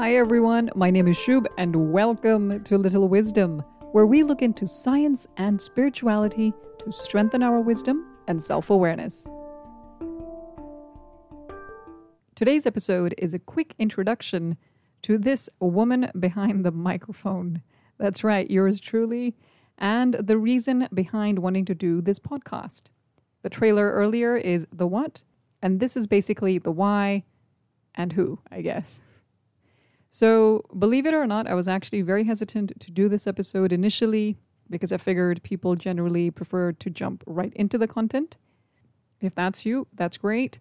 Hi everyone, my name is Shub and welcome to Little Wisdom, where we look into science and spirituality to strengthen our wisdom and self awareness. Today's episode is a quick introduction to this woman behind the microphone. That's right, yours truly, and the reason behind wanting to do this podcast. The trailer earlier is the what, and this is basically the why and who, I guess. So, believe it or not, I was actually very hesitant to do this episode initially because I figured people generally prefer to jump right into the content. If that's you, that's great.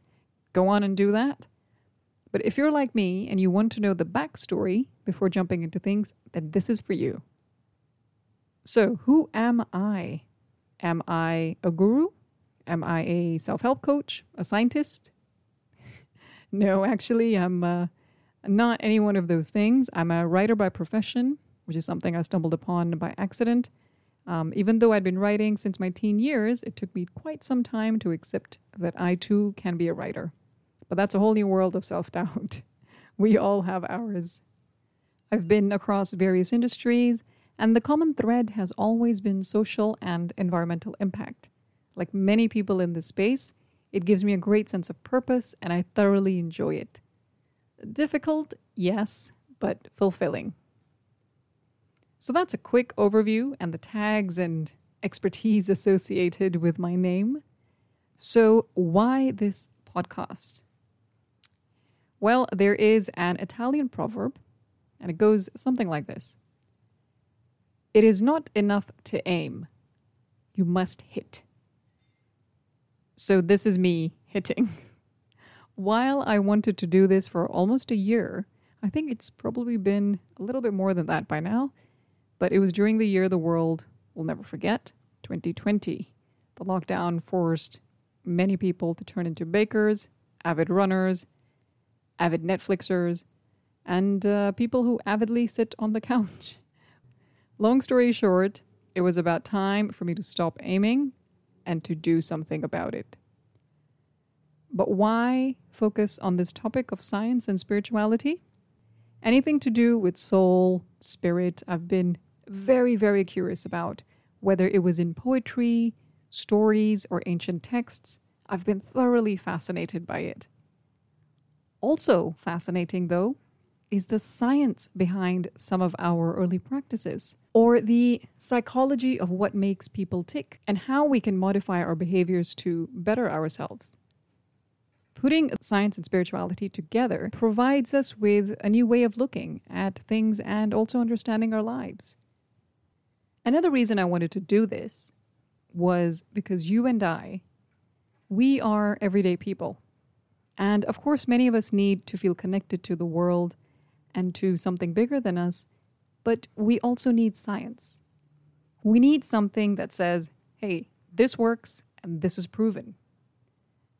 Go on and do that. But if you're like me and you want to know the backstory before jumping into things, then this is for you. So, who am I? Am I a guru? Am I a self help coach? A scientist? no, actually, I'm. Uh, not any one of those things. I'm a writer by profession, which is something I stumbled upon by accident. Um, even though I'd been writing since my teen years, it took me quite some time to accept that I too can be a writer. But that's a whole new world of self doubt. we all have ours. I've been across various industries, and the common thread has always been social and environmental impact. Like many people in this space, it gives me a great sense of purpose, and I thoroughly enjoy it. Difficult, yes, but fulfilling. So that's a quick overview and the tags and expertise associated with my name. So, why this podcast? Well, there is an Italian proverb, and it goes something like this It is not enough to aim, you must hit. So, this is me hitting. while I wanted to do this for almost a year, I think it's probably been a little bit more than that by now, but it was during the year the world will never forget 2020. The lockdown forced many people to turn into bakers, avid runners, avid Netflixers, and uh, people who avidly sit on the couch. Long story short, it was about time for me to stop aiming and to do something about it. But why focus on this topic of science and spirituality? Anything to do with soul, spirit, I've been very, very curious about. Whether it was in poetry, stories, or ancient texts, I've been thoroughly fascinated by it. Also fascinating, though, is the science behind some of our early practices, or the psychology of what makes people tick, and how we can modify our behaviors to better ourselves. Putting science and spirituality together provides us with a new way of looking at things and also understanding our lives. Another reason I wanted to do this was because you and I, we are everyday people. And of course, many of us need to feel connected to the world and to something bigger than us, but we also need science. We need something that says, hey, this works and this is proven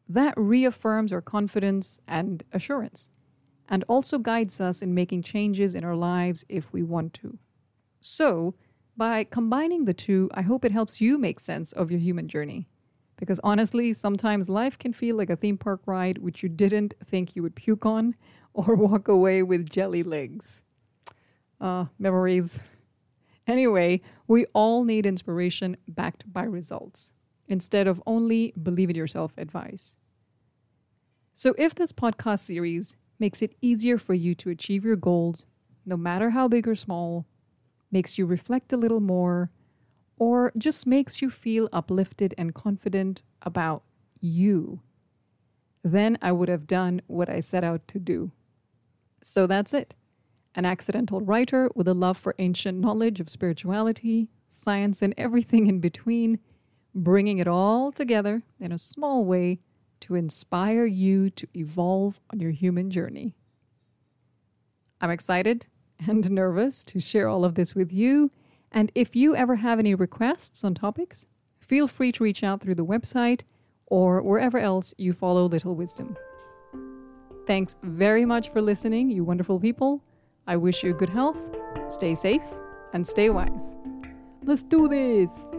that reaffirms our confidence and assurance, and also guides us in making changes in our lives if we want to. So, by combining the two, I hope it helps you make sense of your human journey. Because honestly, sometimes life can feel like a theme park ride which you didn't think you would puke on or walk away with jelly legs. Uh, memories. Anyway, we all need inspiration backed by results instead of only believe in yourself advice. So, if this podcast series makes it easier for you to achieve your goals, no matter how big or small, makes you reflect a little more, or just makes you feel uplifted and confident about you, then I would have done what I set out to do. So that's it. An accidental writer with a love for ancient knowledge of spirituality, science, and everything in between bringing it all together in a small way to inspire you to evolve on your human journey. I'm excited and nervous to share all of this with you. And if you ever have any requests on topics, feel free to reach out through the website or wherever else you follow Little Wisdom. Thanks very much for listening, you wonderful people. I wish you good health, stay safe, and stay wise. Let's do this!